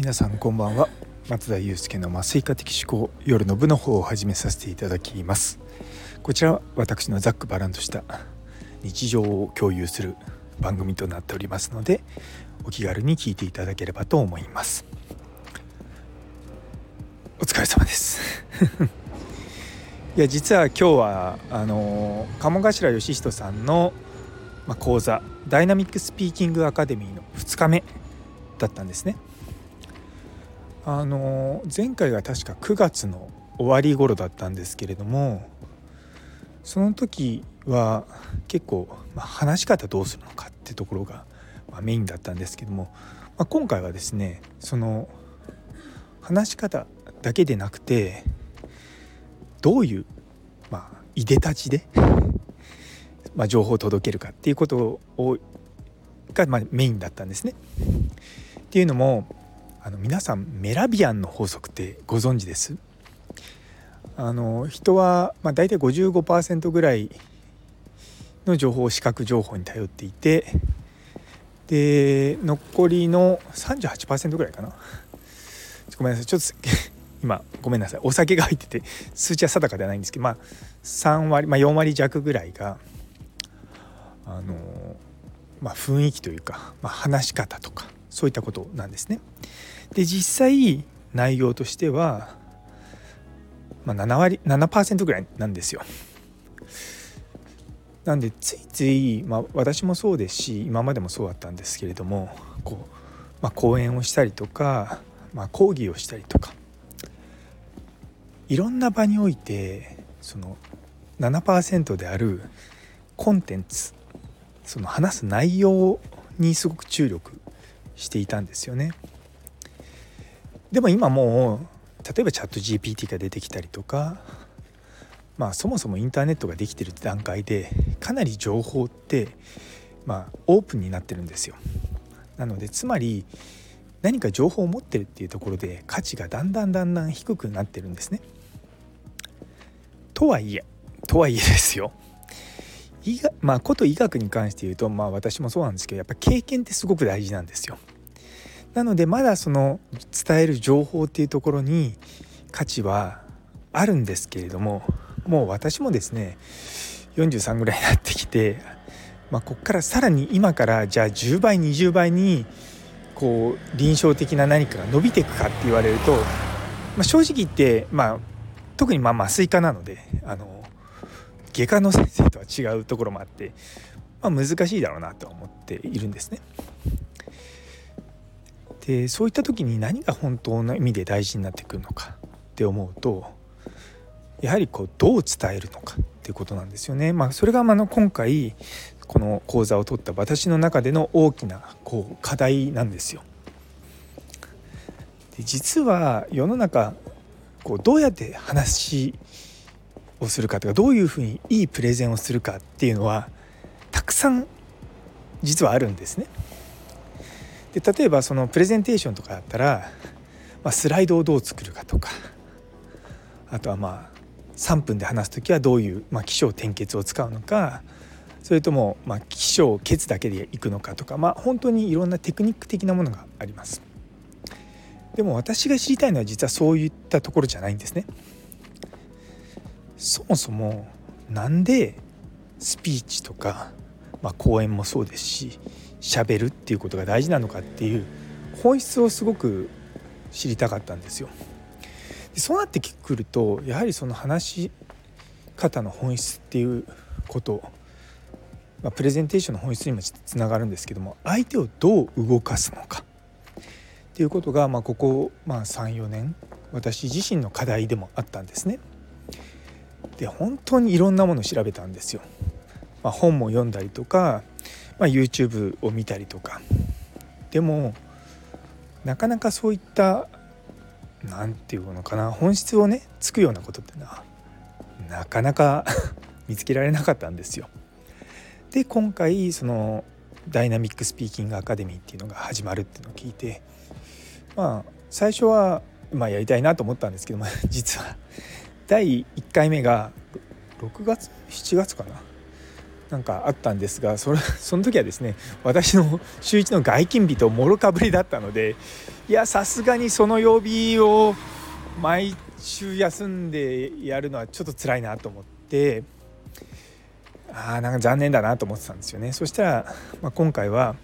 皆さんこんばんは。松田祐介の麻酔科的思考夜の部の方を始めさせていただきます。こちらは私のざっくばらんとした日常を共有する番組となっておりますのでお気軽に聞いていただければと思います。お疲れ様です。いや実は今日はあの鴨頭義人さんの、ま講座ダイナミックスピーキングアカデミーの2日目だったんですね。あの前回が確か9月の終わり頃だったんですけれどもその時は結構、まあ、話し方どうするのかってところが、まあ、メインだったんですけども、まあ、今回はですねその話し方だけでなくてどういう、まあ、いでたちで、ま、情報を届けるかっていうことをが、ま、メインだったんですね。っていうのもあの皆さんメラビアンの法則ってご存知です？あの人は、まあ、大体55%ぐらいの情報を視覚情報に頼っていてで残りの38%ぐらいかな。ごめんなさい。ちょっと 今ごめんなさい。お酒が入ってて数値は定かではないんですけどまあ3割、まあ、4割弱ぐらいがあのまあ雰囲気というか、まあ、話し方とかそういったことなんですね。で実際内容としては、まあ、7割7%ぐらいなんですよ。なんでついつい、まあ、私もそうですし今までもそうだったんですけれどもこう、まあ、講演をしたりとか、まあ、講義をしたりとかいろんな場においてその7%であるコンテンツその話す内容にすごく注力していたんですよね。でも今もう例えばチャット GPT が出てきたりとかまあそもそもインターネットができてる段階でかなり情報ってまあオープンになってるんですよ。なのでつまり何か情報を持ってるっていうところで価値がだんだんだんだん低くなってるんですね。とはいえとはいえですよ医学まあこと医学に関して言うとまあ私もそうなんですけどやっぱ経験ってすごく大事なんですよ。なのでまだその伝える情報っていうところに価値はあるんですけれどももう私もですね43ぐらいになってきて、まあ、ここからさらに今からじゃあ10倍20倍にこう臨床的な何かが伸びていくかって言われると、まあ、正直言って、まあ、特にまあ麻酔科なのであの外科の先生とは違うところもあって、まあ、難しいだろうなとは思っているんですね。でそういった時に何が本当の意味で大事になってくるのかって思うとやはりこうどう伝えるのかっていうことなんですよね。まあ、それがあの今回この講座を取った私の中での大きなこう課題なんですよ。で実は世の中こうどうやって話をするかとかどういうふうにいいプレゼンをするかっていうのはたくさん実はあるんですね。で例えばそのプレゼンテーションとかだったら、まあ、スライドをどう作るかとかあとはまあ3分で話す時はどういう、まあ、起承転結を使うのかそれとも、まあ、起承結だけでいくのかとか、まあ、本当にいろんなテクニック的なものがあります。でも私が知りたいのは実はそういったところじゃないんですね。そもそもなんでスピーチとか、まあ、講演もそうですし喋るっていうことが大事なのかっていう本質をすごく知りたかったんですよ。でそうなってくるとやはりその話し方の本質っていうこと、まあ、プレゼンテーションの本質にもつながるんですけども相手をどう動かすのかっていうことが、まあ、ここ、まあ、34年私自身の課題でもあったんですね。で本当にいろんなものを調べたんですよ。まあ、本も読んだりとかまあ、YouTube を見たりとかでもなかなかそういった何て言うのかな本質をねつくようなことってのはなかなか 見つけられなかったんですよ。で今回そのダイナミックスピーキングアカデミーっていうのが始まるっていうのを聞いてまあ最初はまあやりたいなと思ったんですけども実は第1回目が6月7月かな？なんかあったんですがそれ その時はですね私の週1の外勤日ともろかぶりだったのでいやさすがにその曜日を毎週休んでやるのはちょっと辛いなと思ってああなんか残念だなと思ってたんですよね。そしたら、まあ、今回は、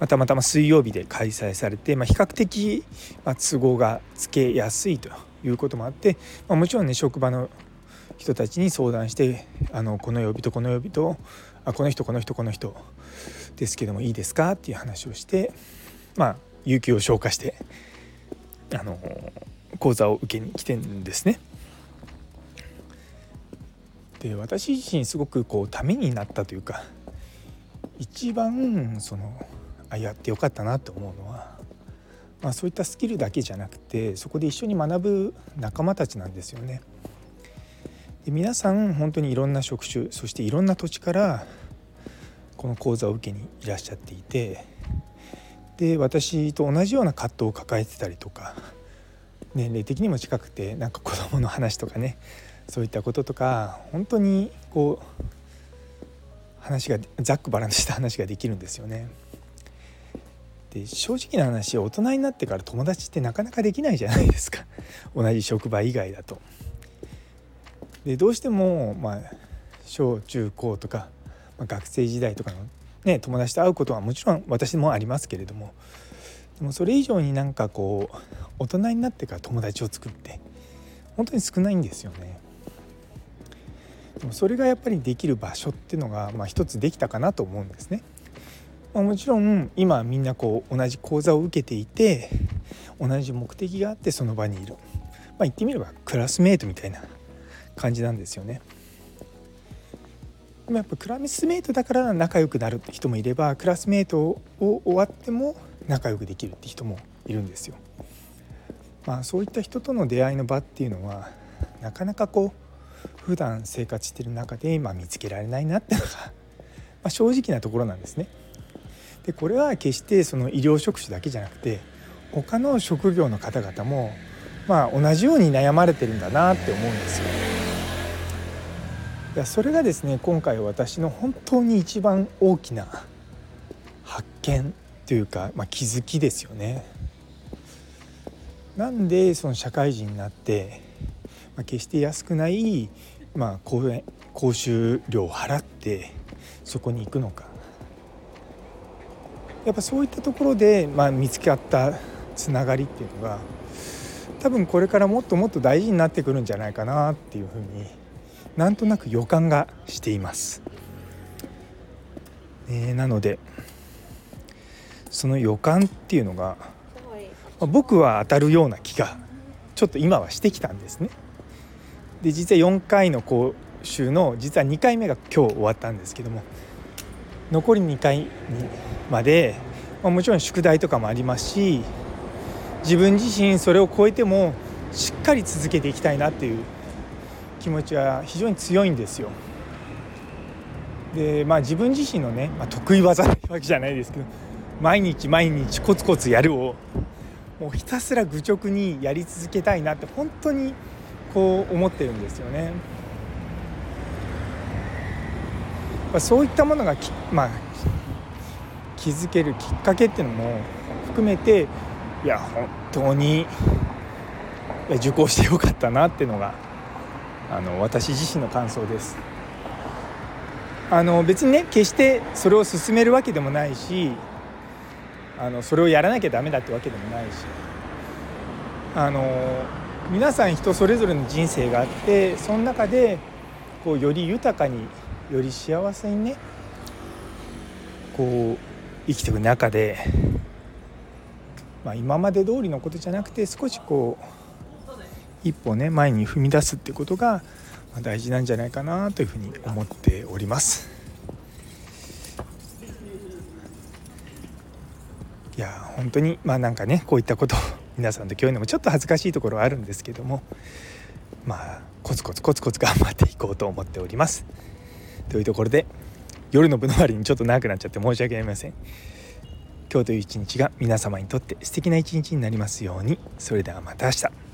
ま、たまたま水曜日で開催されて、まあ、比較的、ま都合がつけやすいと。いうこともあって、まあもちろんね職場の人たちに相談してあのこの曜日とこの曜日とあこの人この人この人ですけどもいいですか？っていう話をしてまあ有給を消化してあの講座を受けに来てんですね。で私自身すごくこうためになったというか一番そのあやってよかったなと思うのは、まあ、そういったスキルだけじゃなくてそこで一緒に学ぶ仲間たちなんですよね。で皆さん本当にいろんな職種そしていろんな土地からこの講座を受けにいらっしゃっていてで私と同じような葛藤を抱えてたりとか年齢的にも近くてなんか子供の話とかねそういったこととか本当にこう話がざっくばらんとした話ができるんですよね。で正直な話大人になってから友達ってなかなかできないじゃないですか 同じ職場以外だと。でどうしても、まあ、小中高とか、まあ、学生時代とかの、ね、友達と会うことはもちろん私もありますけれどもでもそれ以上になんかこう大人になってから友達を作って本当に少ないんですよね。でもそれがやっぱりできる場所っていうのが、まあ、一つできたかなと思うんですね。ま、もちろん今みんなこう同じ講座を受けていて同じ目的があってその場にいる、まあ、言ってみればクラスメートみたいな感じなんですよね。でもやっぱクラスメートだから仲良くなるって人もいればクラスメートを終わっても仲良くできるって人もいるんですよ。まあ、そういった人との出会いの場っていうのはなかなかこう普段生活してる中で、まあ、見つけられないなっていうのが、まあ、正直なところなんですね。でこれは決してその医療職種だけじゃなくて他の職業の方々もまあ同じように悩まれてるんだなって思うんですよ。いやそれがですね今回私の本当に一番大きな発見というか、まあ、気づきですよね。なんでその社会人になって、まあ、決して安くない、まあ、講演講習料を払ってそこに行くのかやっぱそういったところで、まあ、見つかったつながりっていうのが多分これからもっともっと大事になってくるんじゃないかなっていうふうになんとなく予感がしています。えー、なのでその予感っていうのが、まあ、僕は当たるような気がちょっと今はしてきたんですね。で実は4回の講習の実は2回目が今日終わったんですけども残り2回にまで、まあ、もちろん宿題とかもありますし自分自身それを超えてもしっかり続けていきたいなっていう気持ちは非常に強いんですよ。でまあ自分自身のね、まあ、得意技ってわけじゃないですけど毎日毎日コツコツやるをもうひたすら愚直にやり続けたいなって本当にこう思ってるんですよね。まあ、そういったものがまあ、気づけるきっかけっていうのも含めていや本当に受講してよかったなっていうのがあの私自身の感想です。あの別にね決してそれを進めるわけでもないしあのそれをやらなきゃダメだってわけでもないしあの皆さん人それぞれの人生があってその中でこうより豊かにより幸せにねこう生きていく中で、まあ、今まで通りのことじゃなくて少しこう一歩ね前に踏み出すってことが大事なんじゃないかなというふうに思っております。いや本当にまあなんかねこういったことを皆さんと共有のもちょっと恥ずかしいところはあるんですけどもまあコツコツコツコツ頑張っていこうと思っております。というところで夜の部の割にちょっと長くなっちゃって申し訳ありません。今日という一日が皆様にとって素敵な一日になりますようにそれではまた明日。